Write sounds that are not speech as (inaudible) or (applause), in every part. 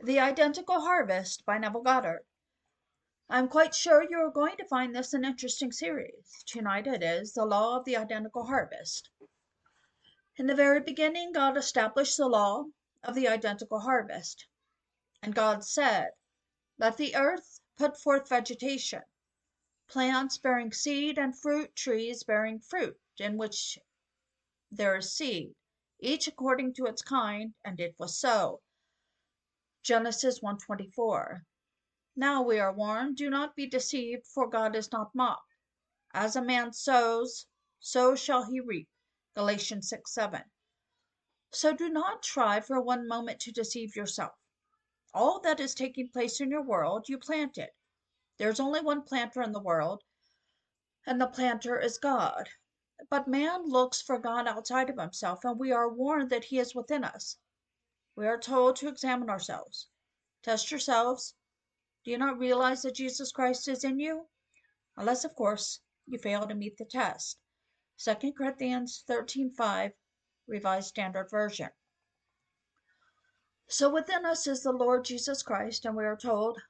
The Identical Harvest by Neville Goddard. I'm quite sure you are going to find this an interesting series. Tonight it is The Law of the Identical Harvest. In the very beginning, God established the law of the identical harvest. And God said, Let the earth put forth vegetation, plants bearing seed, and fruit trees bearing fruit, in which there is seed, each according to its kind, and it was so. Genesis 1:24. Now we are warned, do not be deceived, for God is not mocked. As a man sows, so shall he reap. Galatians 6:7. So do not try for one moment to deceive yourself. All that is taking place in your world, you planted. There's only one planter in the world, and the planter is God. But man looks for God outside of himself, and we are warned that he is within us. We are told to examine ourselves. Test yourselves. Do you not realize that Jesus Christ is in you? Unless, of course, you fail to meet the test. 2 Corinthians 13:5, Revised Standard Version. So within us is the Lord Jesus Christ, and we are told,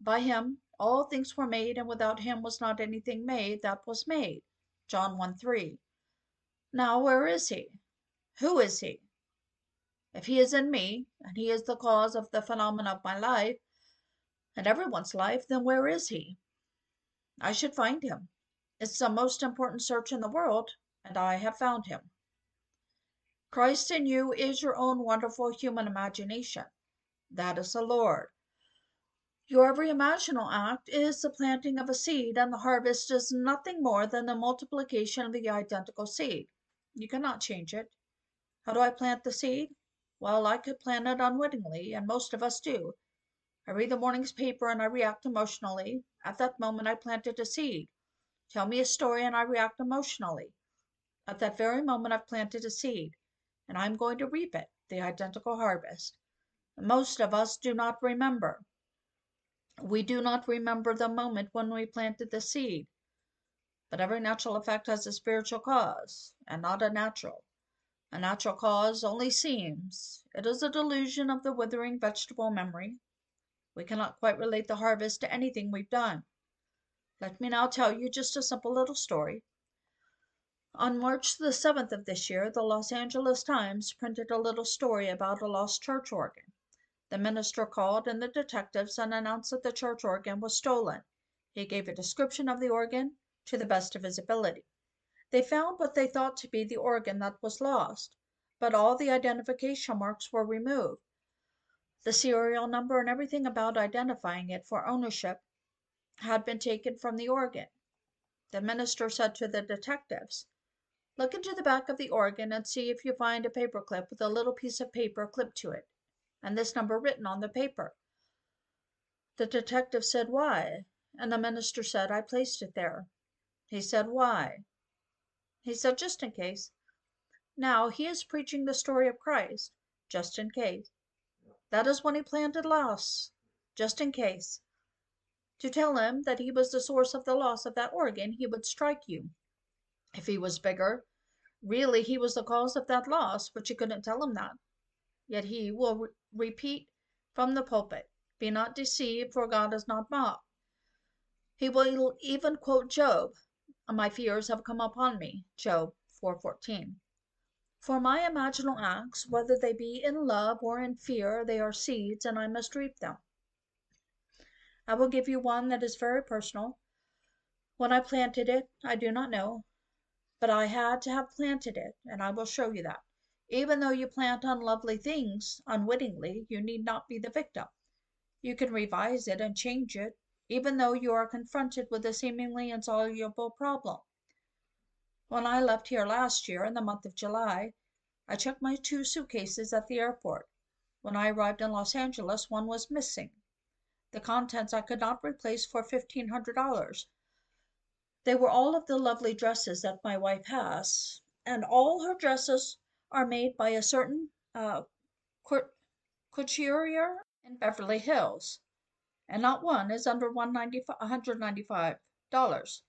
by him all things were made, and without him was not anything made that was made. John 1 3. Now, where is he? Who is he? If he is in me, and he is the cause of the phenomena of my life and everyone's life, then where is he? I should find him. It's the most important search in the world, and I have found him. Christ in you is your own wonderful human imagination. That is the Lord. Your every imaginal act is the planting of a seed, and the harvest is nothing more than the multiplication of the identical seed. You cannot change it. How do I plant the seed? Well, I could plant it unwittingly, and most of us do. I read the morning's paper and I react emotionally. At that moment, I planted a seed. Tell me a story and I react emotionally. At that very moment, I've planted a seed, and I'm going to reap it, the identical harvest. Most of us do not remember. We do not remember the moment when we planted the seed. But every natural effect has a spiritual cause, and not a natural. A natural cause only seems. It is a delusion of the withering vegetable memory. We cannot quite relate the harvest to anything we've done. Let me now tell you just a simple little story. On March the 7th of this year, the Los Angeles Times printed a little story about a lost church organ. The minister called in the detectives and announced that the church organ was stolen. He gave a description of the organ to the best of his ability. They found what they thought to be the organ that was lost, but all the identification marks were removed. The serial number and everything about identifying it for ownership had been taken from the organ. The minister said to the detectives, Look into the back of the organ and see if you find a paper clip with a little piece of paper clipped to it, and this number written on the paper. The detective said, Why? And the minister said, I placed it there. He said, Why? He said, just in case. Now he is preaching the story of Christ, just in case. That is when he planted loss, just in case. To tell him that he was the source of the loss of that organ, he would strike you. If he was bigger, really he was the cause of that loss, but you couldn't tell him that. Yet he will re- repeat from the pulpit, Be not deceived, for God is not mocked. He will even quote Job, my fears have come upon me. Job 4:14. For my imaginal acts, whether they be in love or in fear, they are seeds, and I must reap them. I will give you one that is very personal. When I planted it, I do not know, but I had to have planted it, and I will show you that. Even though you plant unlovely things unwittingly, you need not be the victim. You can revise it and change it even though you are confronted with a seemingly insoluble problem. When I left here last year in the month of July, I checked my two suitcases at the airport. When I arrived in Los Angeles, one was missing. The contents I could not replace for $1,500. They were all of the lovely dresses that my wife has, and all her dresses are made by a certain uh, couturier in Beverly Hills and not one is under $195.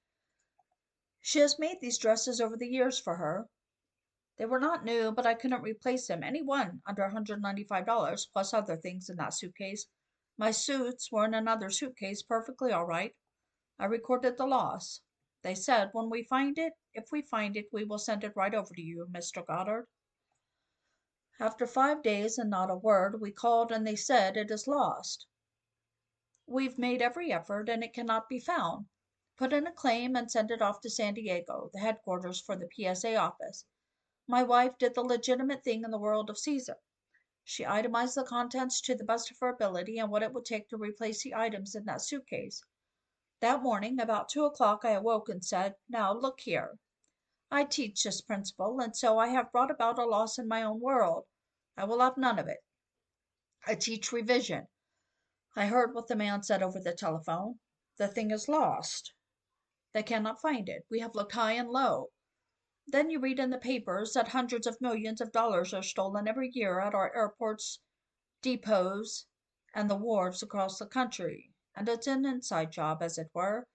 She has made these dresses over the years for her, They were not new, but I couldn't replace them, any one under $195 plus other things in that suitcase. My suits were in another suitcase, perfectly all right. I recorded the loss. They said, when we find it, if we find it, we will send it right over to you, Mr. Goddard. After five days and not a word, we called and they said it is lost. We've made every effort and it cannot be found. Put in a claim and send it off to San Diego, the headquarters for the PSA office. My wife did the legitimate thing in the world of Caesar. She itemized the contents to the best of her ability and what it would take to replace the items in that suitcase. That morning, about two o'clock, I awoke and said, Now look here. I teach this principle, and so I have brought about a loss in my own world. I will have none of it. I teach revision. I heard what the man said over the telephone. The thing is lost. They cannot find it. We have looked high and low. Then you read in the papers that hundreds of millions of dollars are stolen every year at our airports, depots, and the wharves across the country, and it's an inside job, as it were.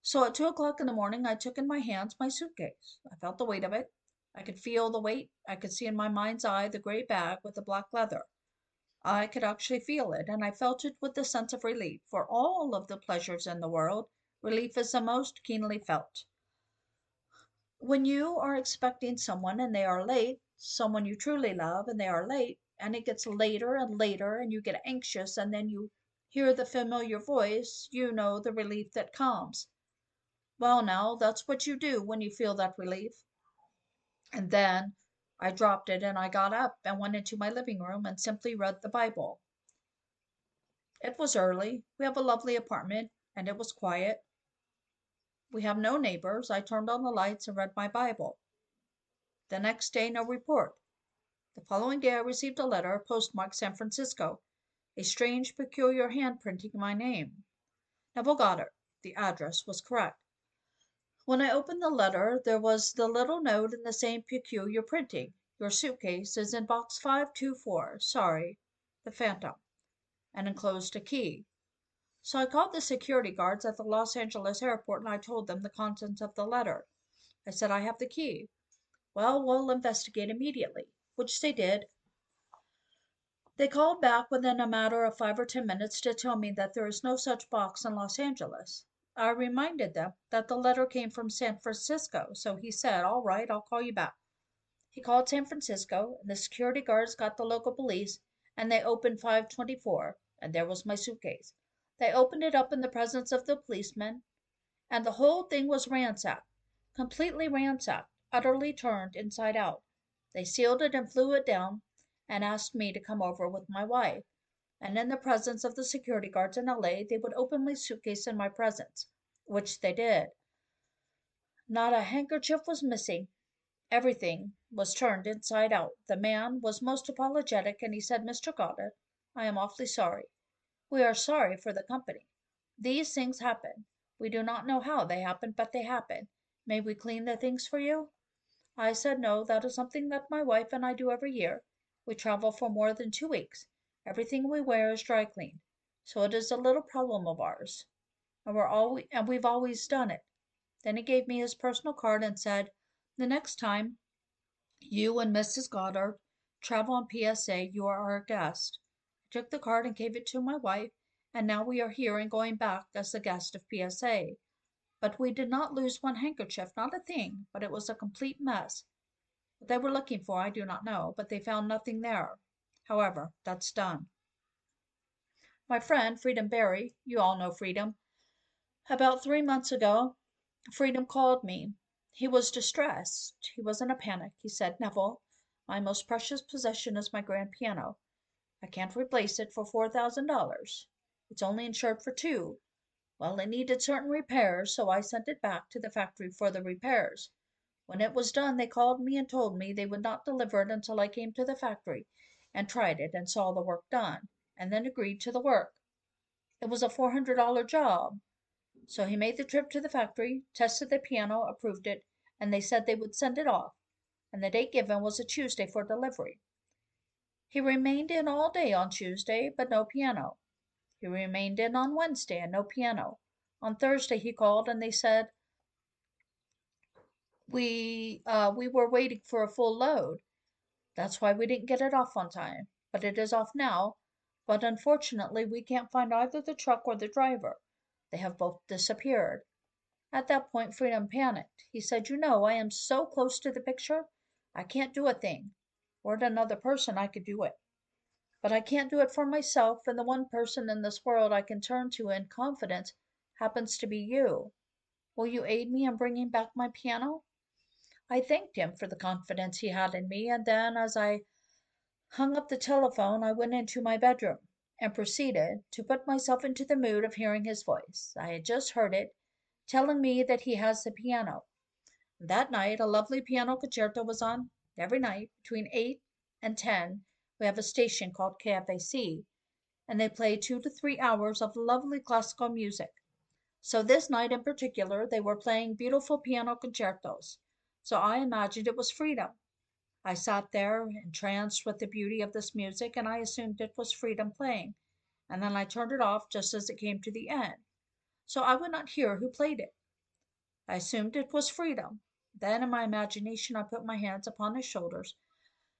So at two o'clock in the morning, I took in my hands my suitcase. I felt the weight of it. I could feel the weight. I could see in my mind's eye the gray bag with the black leather. I could actually feel it, and I felt it with a sense of relief. For all of the pleasures in the world, relief is the most keenly felt. When you are expecting someone and they are late, someone you truly love and they are late, and it gets later and later, and you get anxious, and then you hear the familiar voice, you know the relief that comes. Well, now, that's what you do when you feel that relief. And then I dropped it and I got up and went into my living room and simply read the Bible. It was early. We have a lovely apartment and it was quiet. We have no neighbors. I turned on the lights and read my Bible. The next day, no report. The following day, I received a letter postmarked San Francisco, a strange, peculiar hand printing my name. Neville Goddard. The address was correct. When I opened the letter, there was the little note in the same peculiar printing. Your suitcase is in box 524. Sorry, the Phantom, and enclosed a key. So I called the security guards at the Los Angeles airport and I told them the contents of the letter. I said, I have the key. Well, we'll investigate immediately, which they did. They called back within a matter of five or ten minutes to tell me that there is no such box in Los Angeles. I reminded them that the letter came from San Francisco, so he said, All right, I'll call you back. He called San Francisco, and the security guards got the local police, and they opened 524, and there was my suitcase. They opened it up in the presence of the policeman, and the whole thing was ransacked, completely ransacked, utterly turned inside out. They sealed it and flew it down, and asked me to come over with my wife and in the presence of the security guards in LA, they would open my suitcase in my presence, which they did. Not a handkerchief was missing. Everything was turned inside out. The man was most apologetic, and he said, Mr. Goddard, I am awfully sorry. We are sorry for the company. These things happen. We do not know how they happen, but they happen. May we clean the things for you? I said, No, that is something that my wife and I do every year. We travel for more than two weeks. Everything we wear is dry cleaned, so it is a little problem of ours, and we're always and we've always done it. Then he gave me his personal card and said, "The next time you and Mrs. Goddard travel on PSA, you are our guest." I took the card and gave it to my wife, and now we are here and going back as the guest of PSA. But we did not lose one handkerchief, not a thing, but it was a complete mess. What they were looking for I do not know, but they found nothing there. However, that's done. My friend, Freedom Barry, you all know Freedom. About three months ago, Freedom called me. He was distressed. He was in a panic. He said, Neville, my most precious possession is my grand piano. I can't replace it for $4,000. It's only insured for two. Well, it needed certain repairs, so I sent it back to the factory for the repairs. When it was done, they called me and told me they would not deliver it until I came to the factory and tried it and saw the work done, and then agreed to the work. It was a $400 job. So he made the trip to the factory, tested the piano, approved it, and they said they would send it off, and the date given was a Tuesday for delivery. He remained in all day on Tuesday, but no piano. He remained in on Wednesday and no piano. On Thursday he called and they said we uh, we were waiting for a full load. That's why we didn't get it off on time. But it is off now. But unfortunately, we can't find either the truck or the driver. They have both disappeared. At that point, Freedom panicked. He said, You know, I am so close to the picture, I can't do a thing. Were it another person, I could do it. But I can't do it for myself, and the one person in this world I can turn to in confidence happens to be you. Will you aid me in bringing back my piano? I thanked him for the confidence he had in me, and then, as I hung up the telephone, I went into my bedroom and proceeded to put myself into the mood of hearing his voice. I had just heard it, telling me that he has the piano. That night, a lovely piano concerto was on. Every night, between 8 and 10, we have a station called KFAC, and they play two to three hours of lovely classical music. So this night in particular, they were playing beautiful piano concertos. So I imagined it was freedom. I sat there entranced with the beauty of this music, and I assumed it was freedom playing, and then I turned it off just as it came to the end, so I would not hear who played it. I assumed it was freedom. Then in my imagination I put my hands upon his shoulders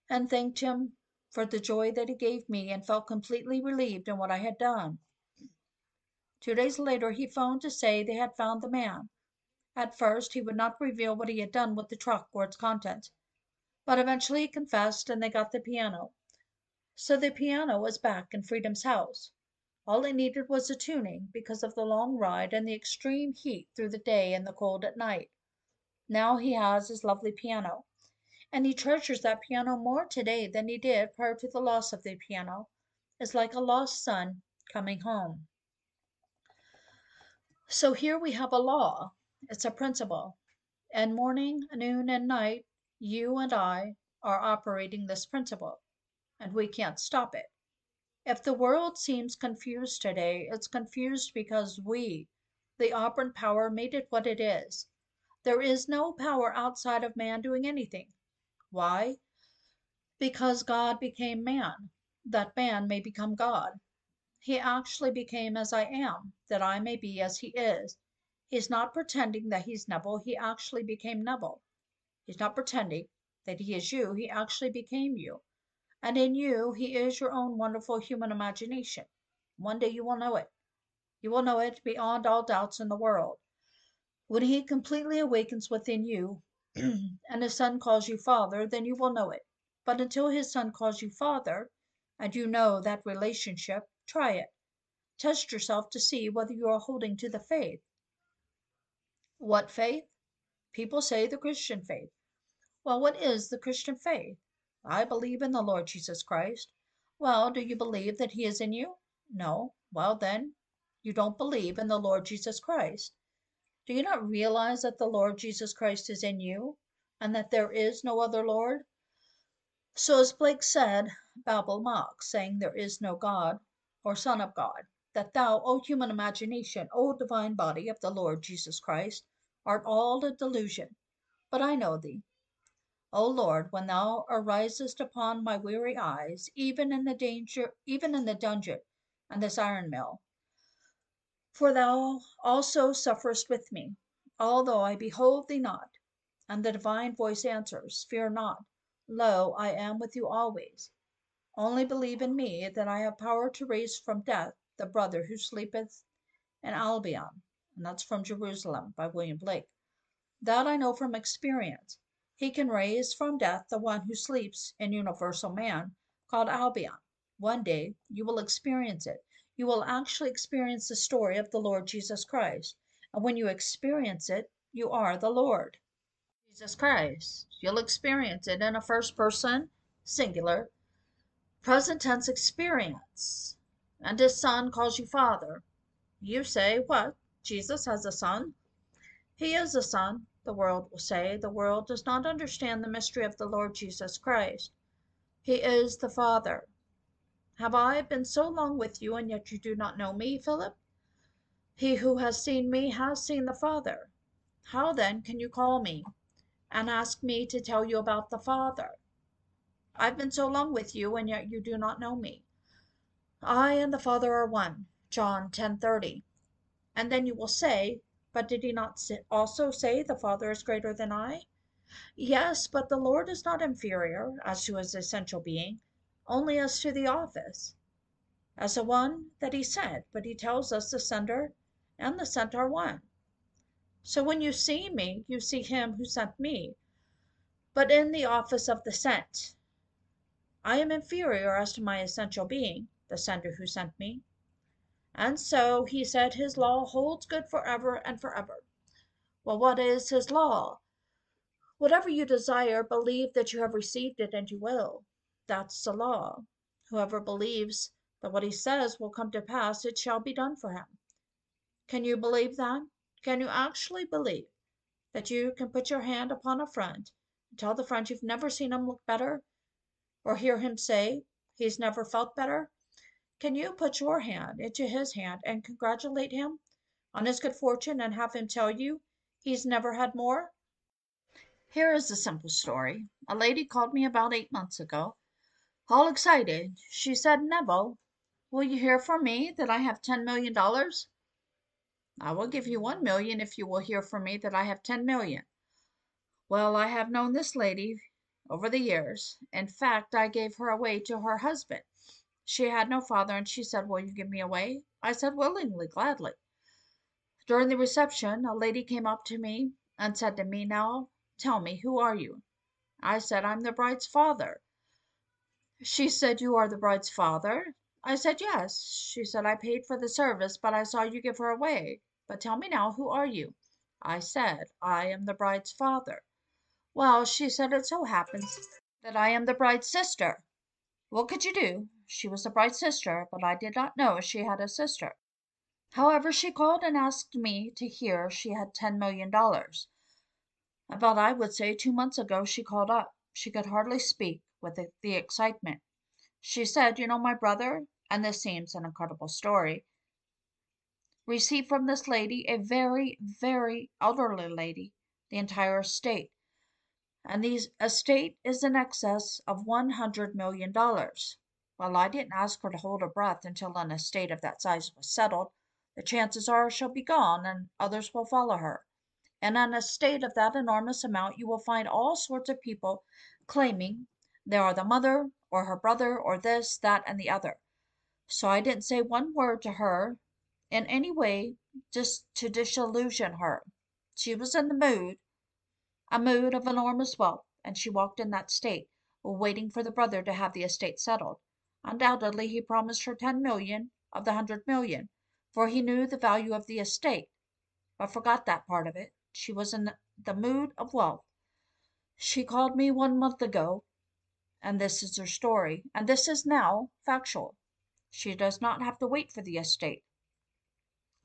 and thanked him for the joy that he gave me and felt completely relieved in what I had done. Two days later he phoned to say they had found the man. At first he would not reveal what he had done with the truck or its contents, but eventually he confessed and they got the piano. So the piano was back in Freedom's house. All it needed was a tuning because of the long ride and the extreme heat through the day and the cold at night. Now he has his lovely piano, and he treasures that piano more today than he did prior to the loss of the piano. It's like a lost son coming home. So here we have a law, it's a principle. And morning, noon, and night, you and I are operating this principle, and we can't stop it. If the world seems confused today, it's confused because we, the operant power, made it what it is. There is no power outside of man doing anything. Why? Because God became man, that man may become God. He actually became as I am, that I may be as he is. He's not pretending that he's Neville, he actually became Neville. He's not pretending that he is you, he actually became you. And in you, he is your own wonderful human imagination. One day you will know it. You will know it beyond all doubts in the world. When he completely awakens within you, (clears throat) and his son calls you father, then you will know it. But until his son calls you father, and you know that relationship, Try it. Test yourself to see whether you are holding to the faith. What faith? People say the Christian faith. Well, what is the Christian faith? I believe in the Lord Jesus Christ. Well, do you believe that he is in you? No. Well, then, you don't believe in the Lord Jesus Christ. Do you not realize that the Lord Jesus Christ is in you and that there is no other Lord? So, as Blake said, Babel mocks, saying there is no God or Son of God, that thou, O human imagination, O divine body of the Lord Jesus Christ, art all a delusion. But I know thee. O Lord, when thou arisest upon my weary eyes, even in the danger, even in the dungeon and this iron mill, for thou also sufferest with me, although I behold thee not. And the divine voice answers, Fear not, lo, I am with you always. Only believe in me that I have power to raise from death the brother who sleepeth in Albion. And that's from Jerusalem by William Blake. That I know from experience. He can raise from death the one who sleeps in universal man, called Albion. One day you will experience it. You will actually experience the story of the Lord Jesus Christ. And when you experience it, you are the Lord. Jesus Christ. You'll experience it in a first person, singular, present tense experience. And his son calls you father. You say, What? Jesus has a son? He is a son, the world will say. The world does not understand the mystery of the Lord Jesus Christ. He is the Father. Have I been so long with you, and yet you do not know me, Philip? He who has seen me has seen the Father. How then can you call me and ask me to tell you about the Father? I've been so long with you, and yet you do not know me. I and the Father are one. John 10:30. And then you will say, but did he not also say the Father is greater than I? Yes, but the Lord is not inferior as to his essential being, only as to the office, as the one that he sent, but he tells us the sender and the sent are one. So when you see me, you see him who sent me, but in the office of the sent. I am inferior as to my essential being, the sender who sent me. And so he said his law holds good forever and forever. Well, what is his law? Whatever you desire, believe that you have received it and you will. That's the law. Whoever believes that what he says will come to pass, it shall be done for him. Can you believe that? Can you actually believe that you can put your hand upon a friend and tell the friend you've never seen him look better or hear him say he's never felt better? Can you put your hand into his hand and congratulate him on his good fortune and have him tell you he's never had more? Here is a simple story. A lady called me about eight months ago, all excited. She said, Neville, will you hear from me that I have ten million dollars? I will give you one million if you will hear from me that I have ten million. Well, I have known this lady over the years. In fact, I gave her away to her husband. She had no father, and she said, Will you give me away? I said, Willingly, gladly. During the reception, a lady came up to me and said to me, Now, Tell me, who are you? I said, I'm the bride's father. She said, You are the bride's father? I said, Yes. She said, I paid for the service, but I saw you give her away. But tell me now, who are you? I said, I am the bride's father. Well, she said, It so happens that I am the bride's sister. What could you do? She was a bright sister, but I did not know she had a sister. However, she called and asked me to hear she had ten million dollars. About, I would say, two months ago she called up. She could hardly speak with the, the excitement. She said, You know, my brother, and this seems an incredible story, received from this lady, a very, very elderly lady, the entire estate. And the estate is in excess of one hundred million dollars. Well, I didn't ask her to hold her breath until an estate of that size was settled. The chances are she'll be gone, and others will follow her. And on a estate of that enormous amount you will find all sorts of people claiming they are the mother, or her brother, or this, that, and the other. So I didn't say one word to her in any way just to disillusion her. She was in the mood, a mood of enormous wealth, and she walked in that state, waiting for the brother to have the estate settled. Undoubtedly he promised her ten million of the hundred million, for he knew the value of the estate, but forgot that part of it. She was in the mood of wealth. She called me one month ago, and this is her story, and this is now factual. She does not have to wait for the estate.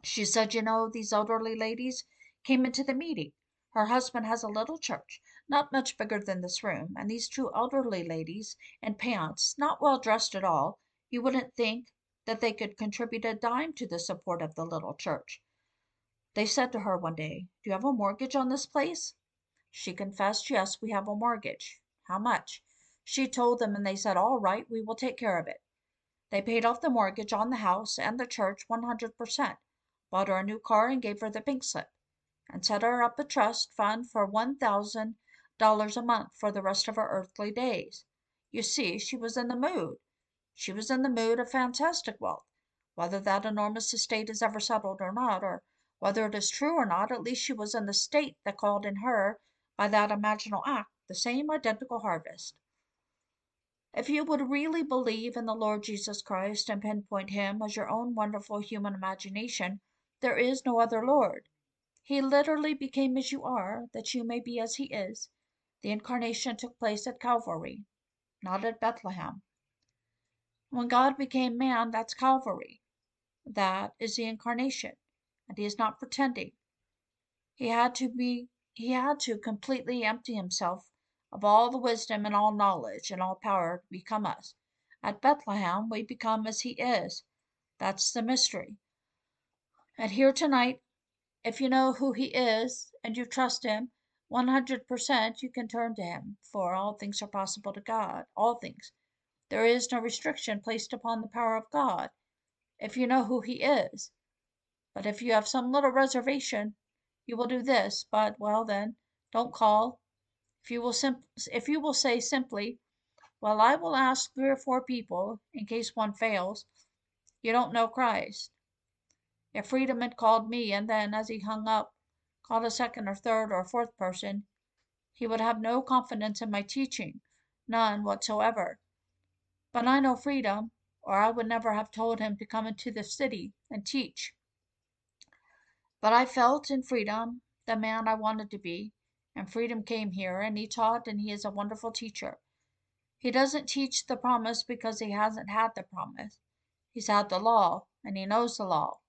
She said, You know, these elderly ladies came into the meeting. Her husband has a little church, not much bigger than this room, and these two elderly ladies in pants, not well dressed at all, you wouldn't think that they could contribute a dime to the support of the little church. They said to her one day, Do you have a mortgage on this place? She confessed, Yes, we have a mortgage. How much? She told them, and they said, All right, we will take care of it. They paid off the mortgage on the house and the church 100%, bought her a new car and gave her the pink slip, and set her up a trust fund for $1,000 a month for the rest of her earthly days. You see, she was in the mood. She was in the mood of fantastic wealth. Whether that enormous estate is ever settled or not, or whether it is true or not, at least she was in the state that called in her by that imaginal act the same identical harvest. If you would really believe in the Lord Jesus Christ and pinpoint him as your own wonderful human imagination, there is no other Lord. He literally became as you are, that you may be as he is. The incarnation took place at Calvary, not at Bethlehem. When God became man, that's Calvary. That is the incarnation and he is not pretending. He had to be he had to completely empty himself of all the wisdom and all knowledge and all power to become us. At Bethlehem we become as he is. That's the mystery. And here tonight, if you know who he is and you trust him 100%, you can turn to him, for all things are possible to God. All things. There is no restriction placed upon the power of God. If you know who he is, but if you have some little reservation, you will do this, but, well, then, don't call. If you will if you will say simply, "Well, I will ask three or four people in case one fails," you don't know Christ. If Freedom had called me and then, as he hung up, called a second or third or fourth person, he would have no confidence in my teaching, none whatsoever. But I know Freedom, or I would never have told him to come into the city and teach. But I felt in Freedom the man I wanted to be, and Freedom came here, and he taught, and he is a wonderful teacher. He doesn't teach the promise because he hasn't had the promise. He's had the law, and he knows the law.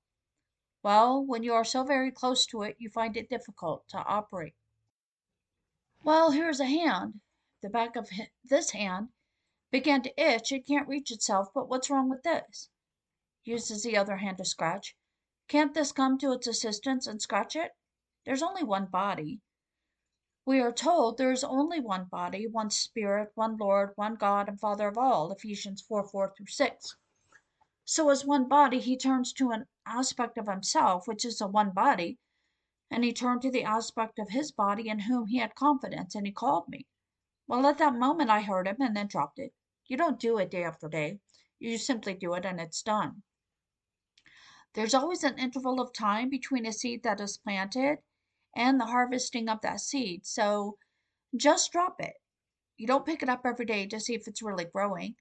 Well, when you are so very close to it, you find it difficult to operate. Well, here's a hand. The back of this hand began to itch. It can't reach itself, but what's wrong with this? Uses the other hand to scratch. Can't this come to its assistance and scratch it? There's only one body. We are told there is only one body, one Spirit, one Lord, one God and Father of all. Ephesians 4 4 through 6. So, as one body, he turns to an aspect of himself, which is a one body, and he turned to the aspect of his body in whom he had confidence, and he called me. Well, at that moment I heard him and then dropped it. You don't do it day after day, you simply do it and it's done. There's always an interval of time between a seed that is planted and the harvesting of that seed. So just drop it. You don't pick it up every day to see if it's really growing.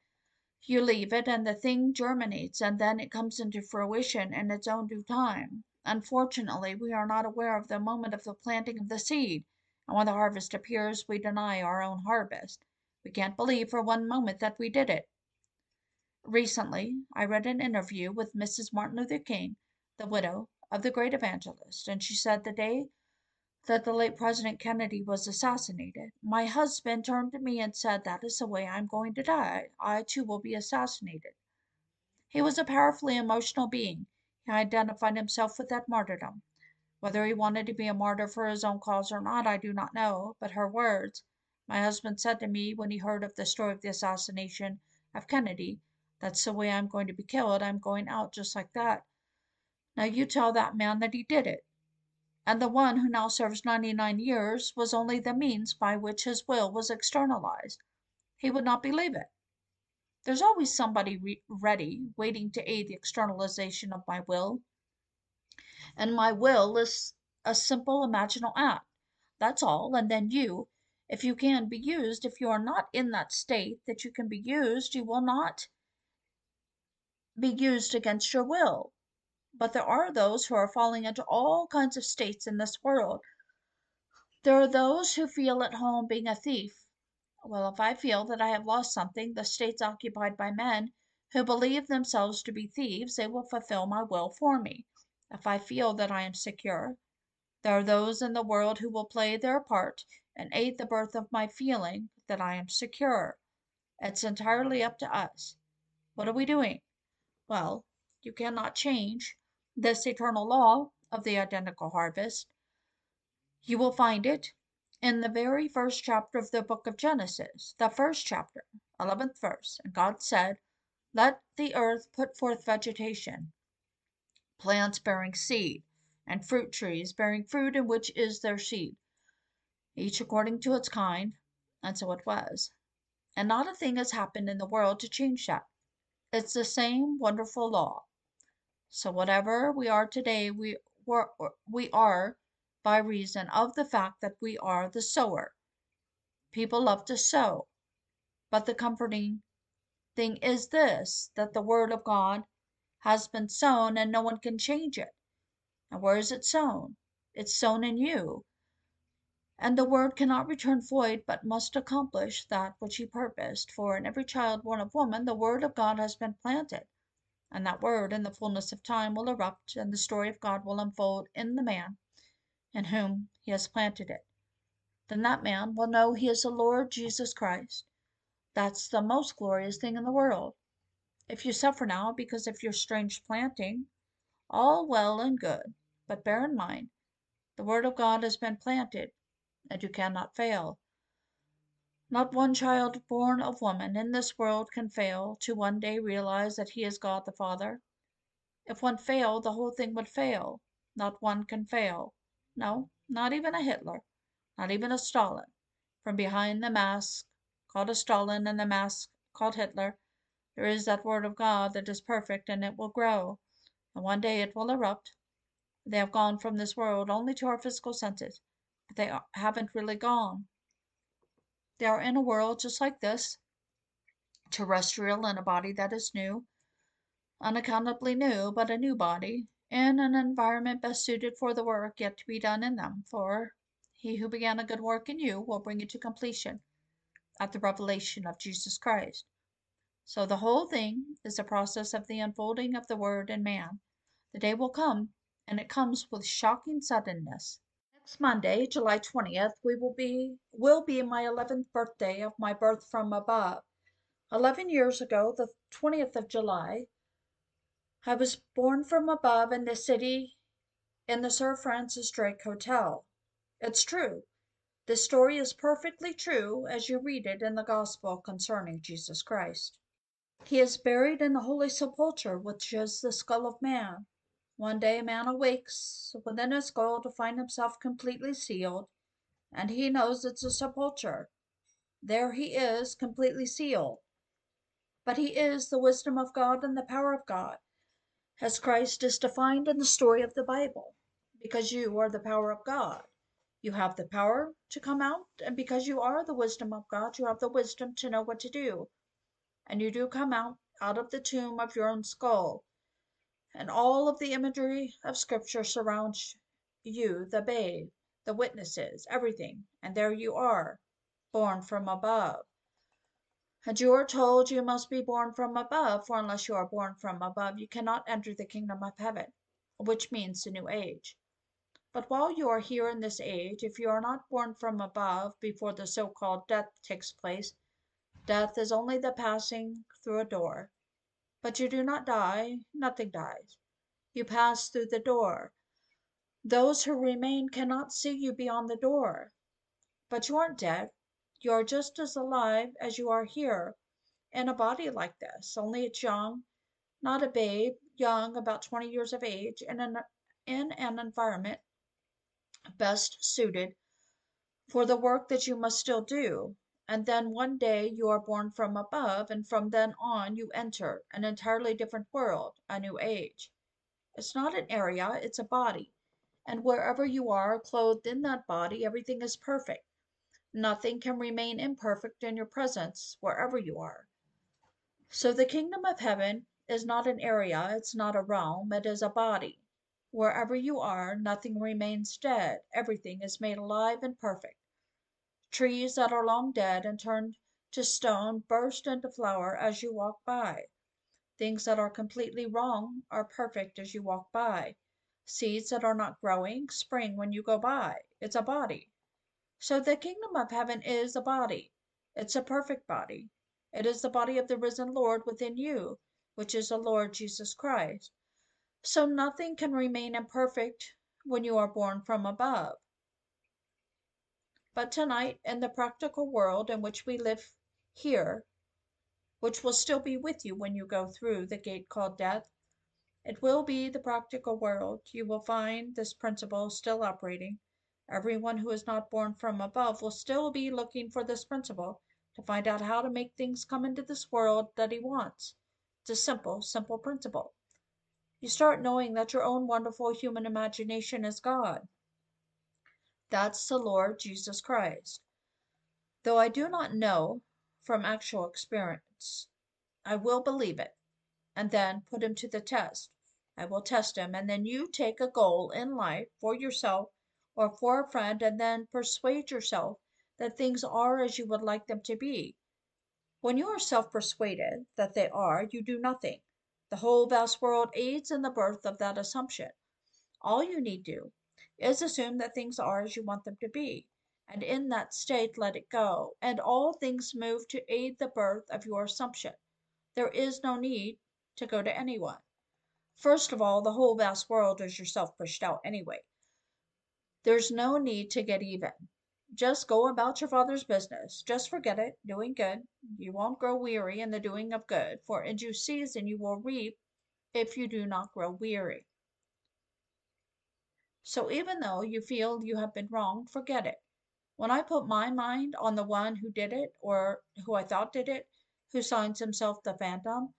You leave it and the thing germinates and then it comes into fruition in its own due time. Unfortunately, we are not aware of the moment of the planting of the seed, and when the harvest appears, we deny our own harvest. We can't believe for one moment that we did it. Recently, I read an interview with Mrs. Martin Luther King, the widow of the great evangelist, and she said the day that the late President Kennedy was assassinated, my husband turned to me and said, That is the way I'm going to die. I too will be assassinated. He was a powerfully emotional being. He identified himself with that martyrdom. Whether he wanted to be a martyr for his own cause or not, I do not know, but her words, my husband said to me when he heard of the story of the assassination of Kennedy, That's the way I'm going to be killed. I'm going out just like that. Now you tell that man that he did it and the one who now serves 99 years was only the means by which his will was externalized. He would not believe it. There's always somebody re- ready, waiting to aid the externalization of my will. And my will is a simple imaginal act. That's all. And then you, if you can be used, if you are not in that state that you can be used, you will not be used against your will. But there are those who are falling into all kinds of states in this world. There are those who feel at home being a thief. Well, if I feel that I have lost something, the states occupied by men who believe themselves to be thieves, they will fulfill my will for me. If I feel that I am secure, there are those in the world who will play their part and aid the birth of my feeling that I am secure. It's entirely up to us. What are we doing? Well, you cannot change this eternal law of the identical harvest. You will find it in the very first chapter of the book of Genesis, the first chapter, 11th verse. And God said, Let the earth put forth vegetation, plants bearing seed, and fruit trees bearing fruit in which is their seed, each according to its kind. And so it was. And not a thing has happened in the world to change that. It's the same wonderful law. So whatever we are today, we were uh, we are by reason of the fact that we are the sower. People love to sow, but the comforting thing is this that the word of God has been sown and no one can change it. And where is it sown? It's sown in you. And the word cannot return void, but must accomplish that which he purposed. For in every child born of woman, the word of God has been planted and that word in the fullness of time will erupt and the story of God will unfold in the man in whom he has planted it. Then that man will know he is the Lord Jesus Christ. That's the most glorious thing in the world. If you suffer now because of your strange planting, all well and good, but bear in mind, the word of God has been planted, and you cannot fail. Not one child born of woman in this world can fail to one day realize that he is God the Father. If one failed, the whole thing would fail. Not one can fail. No, not even a Hitler, not even a Stalin. From behind the mask called a Stalin and the mask called Hitler, there is that word of God that is perfect and it will grow, and one day it will erupt. They have gone from this world only to our physical senses, but they haven't really gone. They are in a world just like this, terrestrial in a body that is new, unaccountably new, but a new body, in an environment best suited for the work yet to be done in them, for he who began a good work in you will bring it to completion at the revelation of Jesus Christ. So the whole thing is a process of the unfolding of the Word in man. The day will come, and it comes with shocking suddenness. Next Monday, July 20th, we will be will be my 11th birthday of my birth from above. 11 years ago, the 20th of July, I was born from above in the city in the Sir Francis Drake Hotel. It's true. This story is perfectly true as you read it in the Gospel concerning Jesus Christ. He is buried in the Holy Sepulchre, which is the skull of man. One day a man awakes within his skull to find himself completely sealed, and he knows it's a sepulchre. There he is, completely sealed. But he is the wisdom of God and the power of God as Christ is defined in the story of the Bible, because you are the power of God. You have the power to come out, and because you are the wisdom of God, you have the wisdom to know what to do. And you do come out, out of the tomb of your own skull. And all of the imagery of Scripture surrounds you, the babe, the witnesses, everything, and there you are, born from above. And you are told you must be born from above, for unless you are born from above, you cannot enter the kingdom of heaven, which means the new age. But while you are here in this age, if you are not born from above before the so called death takes place, death is only the passing through a door. But you do not die, nothing dies. You pass through the door. Those who remain cannot see you beyond the door. But you aren't dead. You are just as alive as you are here, in a body like this, only it's young, not a babe, young, about 20 years of age, in an, in an environment best suited for the work that you must still do. And then one day you are born from above, and from then on you enter an entirely different world, a new age. It's not an area, it's a body. And wherever you are, clothed in that body, everything is perfect. Nothing can remain imperfect in your presence wherever you are. So the kingdom of heaven is not an area, it's not a realm, it is a body. Wherever you are, nothing remains dead, everything is made alive and perfect. Trees that are long dead and turned to stone burst into flower as you walk by. Things that are completely wrong are perfect as you walk by. Seeds that are not growing spring when you go by. It's a body. So the kingdom of heaven is a body. It's a perfect body. It is the body of the risen Lord within you, which is the Lord Jesus Christ. So nothing can remain imperfect when you are born from above. But tonight, in the practical world in which we live here, which will still be with you when you go through the gate called death, it will be the practical world. You will find this principle still operating. Everyone who is not born from above will still be looking for this principle to find out how to make things come into this world that he wants. It's a simple, simple principle. You start knowing that your own wonderful human imagination is God. That's the Lord Jesus Christ. Though I do not know from actual experience, I will believe it and then put him to the test. I will test him, and then you take a goal in life for yourself or for a friend and then persuade yourself that things are as you would like them to be. When you are self persuaded that they are, you do nothing. The whole vast world aids in the birth of that assumption. All you need do is assume that things are as you want them to be, and in that state let it go, and all things move to aid the birth of your assumption. There is no need to go to anyone. First of all, the whole vast world is yourself pushed out anyway. There's no need to get even. Just go about your Father's business. Just forget it, doing good. You won't grow weary in the doing of good, for in due season you will reap if you do not grow weary. So even though you feel you have been wronged, forget it. When I put my mind on the one who did it, or who I thought did it, who signs himself the Phantom,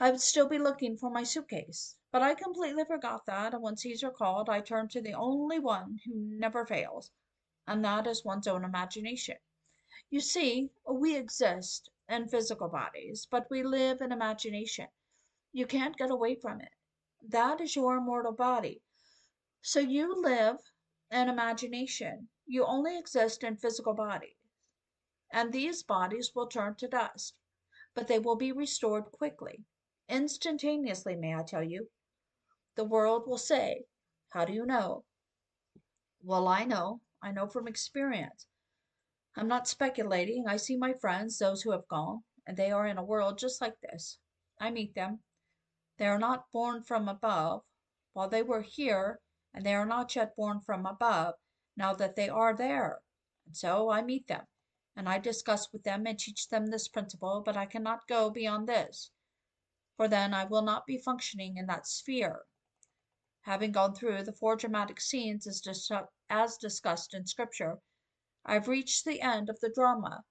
I would still be looking for my suitcase. But I completely forgot that, and when Caesar called, I turned to the only one who never fails, and that is one's own imagination. You see, we exist in physical bodies, but we live in imagination. You can't get away from it. That is your immortal body. So you live in imagination. You only exist in physical bodies. And these bodies will turn to dust, but they will be restored quickly. Instantaneously, may I tell you? The world will say, How do you know? Well, I know. I know from experience. I'm not speculating. I see my friends, those who have gone, and they are in a world just like this. I meet them. They are not born from above, while they were here, and they are not yet born from above, now that they are there. And so I meet them, and I discuss with them and teach them this principle, but I cannot go beyond this for then I will not be functioning in that sphere. Having gone through the four dramatic scenes as, dis- as discussed in Scripture, I have reached the end of the drama.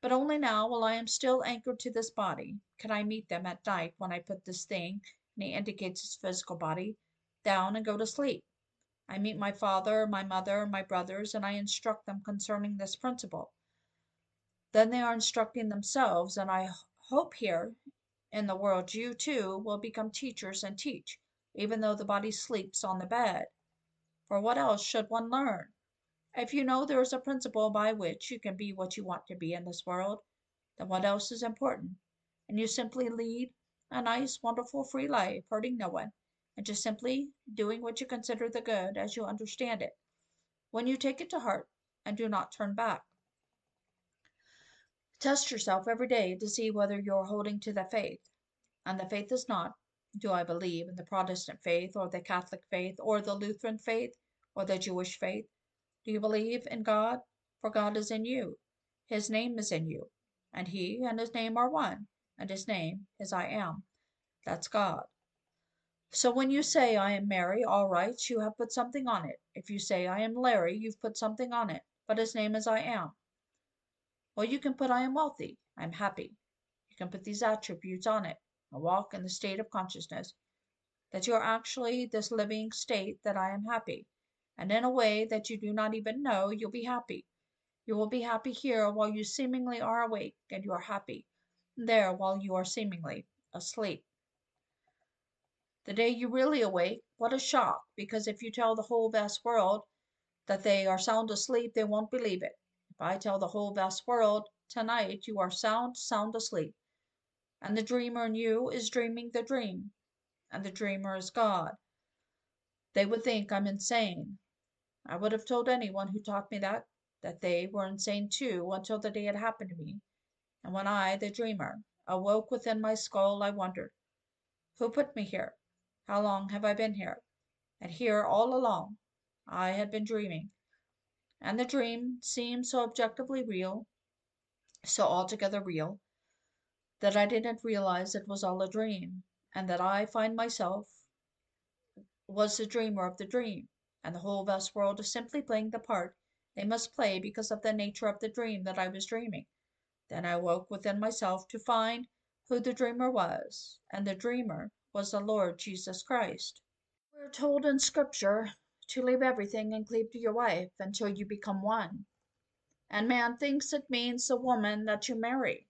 But only now, while I am still anchored to this body, can I meet them at night when I put this thing, and he indicates his physical body, down and go to sleep. I meet my father, my mother, my brothers, and I instruct them concerning this principle. Then they are instructing themselves, and I hope here in the world you, too, will become teachers and teach, even though the body sleeps on the bed. For what else should one learn? If you know there is a principle by which you can be what you want to be in this world, then what else is important? And you simply lead a nice, wonderful, free life, hurting no one, and just simply doing what you consider the good as you understand it, when you take it to heart and do not turn back. Test yourself every day to see whether you are holding to the faith. And the faith is not, do I believe in the Protestant faith, or the Catholic faith, or the Lutheran faith, or the Jewish faith? Do you believe in God? For God is in you. His name is in you. And He and His name are one. And His name is I am. That's God. So when you say I am Mary, all right, you have put something on it. If you say I am Larry, you've put something on it. But His name is I am. Well, you can put I am wealthy, I am happy. You can put these attributes on it, and walk in the state of consciousness that you are actually this living state that I am happy. And in a way that you do not even know, you'll be happy. You will be happy here while you seemingly are awake, and you are happy there while you are seemingly asleep. The day you really awake, what a shock, because if you tell the whole vast world that they are sound asleep, they won't believe it. If I tell the whole vast world, tonight you are sound, sound asleep, and the dreamer in you is dreaming the dream, and the dreamer is God, they would think I'm insane. I would have told anyone who taught me that, that they were insane too, until the day it happened to me. And when I, the dreamer, awoke within my skull, I wondered, who put me here? How long have I been here? And here all along I had been dreaming and the dream seemed so objectively real, so altogether real, that I didn't realize it was all a dream, and that I find myself was the dreamer of the dream, and the whole vast world is simply playing the part they must play because of the nature of the dream that I was dreaming. Then I woke within myself to find who the dreamer was, and the dreamer was the Lord Jesus Christ. We're told in Scripture to leave everything and cleave to your wife until you become one. And man thinks it means the woman that you marry.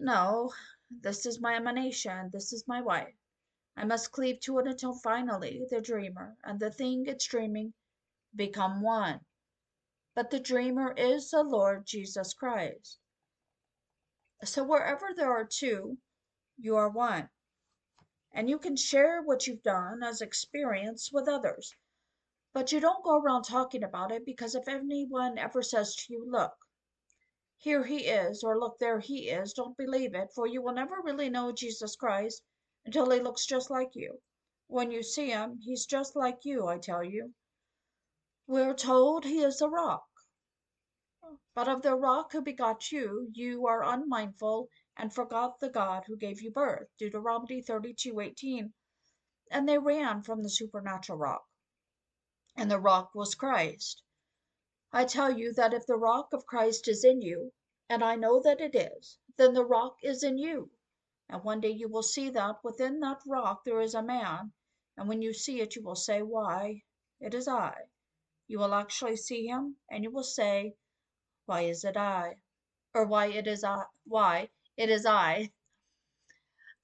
No, this is my emanation, this is my wife. I must cleave to it until finally the dreamer and the thing it's dreaming become one. But the dreamer is the Lord Jesus Christ. So wherever there are two, you are one. And you can share what you've done as experience with others. But you don't go around talking about it because if anyone ever says to you, Look, here he is, or Look, there he is, don't believe it, for you will never really know Jesus Christ until he looks just like you. When you see him, he's just like you, I tell you. We're told he is a rock. But of the rock who begot you, you are unmindful and forgot the God who gave you birth. Deuteronomy 32 18. And they ran from the supernatural rock and the rock was Christ. I tell you that if the rock of Christ is in you, and I know that it is, then the rock is in you. And one day you will see that within that rock there is a man, and when you see it you will say, Why, it is I. You will actually see him, and you will say, Why is it I? Or why it is I why it is I.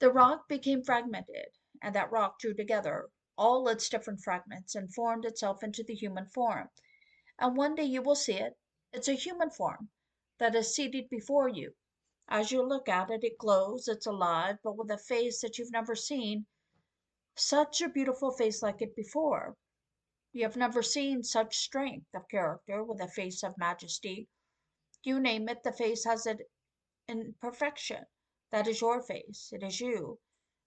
The rock became fragmented, and that rock drew together all its different fragments and formed itself into the human form. And one day you will see it. It's a human form that is seated before you. As you look at it, it glows, it's alive, but with a face that you've never seen such a beautiful face like it before. You have never seen such strength of character with a face of majesty. You name it, the face has it in perfection. That is your face. It is you.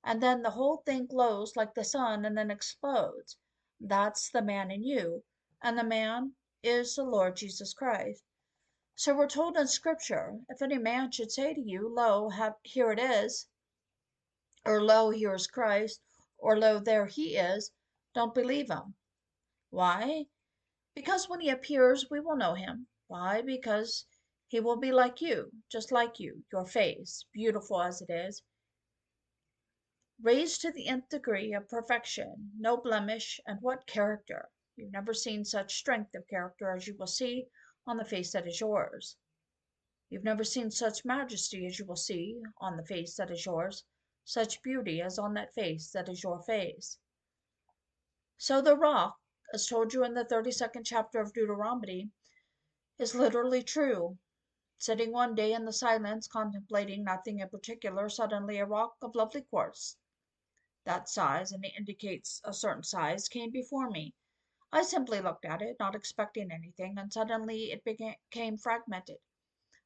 And then the whole thing glows like the sun and then explodes. That's the man in you. And the man is the Lord Jesus Christ. So we're told in Scripture if any man should say to you, Lo, have, here it is, or Lo, here is Christ, or Lo, there he is, don't believe him. Why? Because when he appears, we will know him. Why? Because he will be like you, just like you, your face, beautiful as it is, raised to the nth degree of perfection, no blemish, and what character! You've never seen such strength of character as you will see on the face that is yours. You've never seen such majesty as you will see on the face that is yours, such beauty as on that face that is your face. So the rock, as told you in the 32nd chapter of Deuteronomy, is literally true. Sitting one day in the silence, contemplating nothing in particular, suddenly a rock of lovely quartz, that size, and it indicates a certain size, came before me. I simply looked at it, not expecting anything, and suddenly it became fragmented,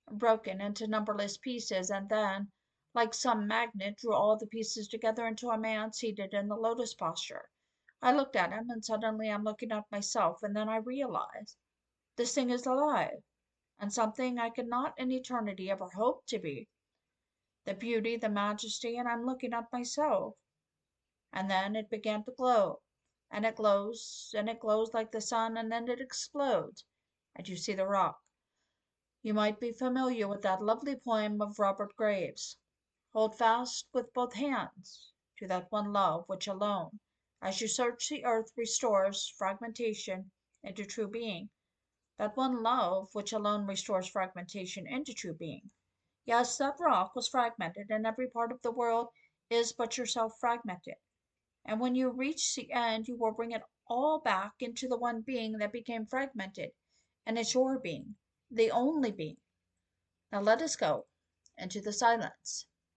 broken into numberless pieces, and then, like some magnet, drew all the pieces together into a man seated in the lotus posture. I looked at him, and suddenly I'm looking at myself, and then I realize this thing is alive and something I could not in eternity ever hope to be. The beauty, the majesty, and I'm looking at myself. And then it began to glow, and it glows, and it glows like the sun, and then it explodes, and you see the rock. You might be familiar with that lovely poem of Robert Graves Hold fast with both hands to that one love which alone, as you search the earth, restores fragmentation into true being that one love which alone restores fragmentation into true being. Yes, that rock was fragmented, and every part of the world is but yourself fragmented. And when you reach the end, you will bring it all back into the one being that became fragmented, and it's your being, the only being. Now let us go into the silence.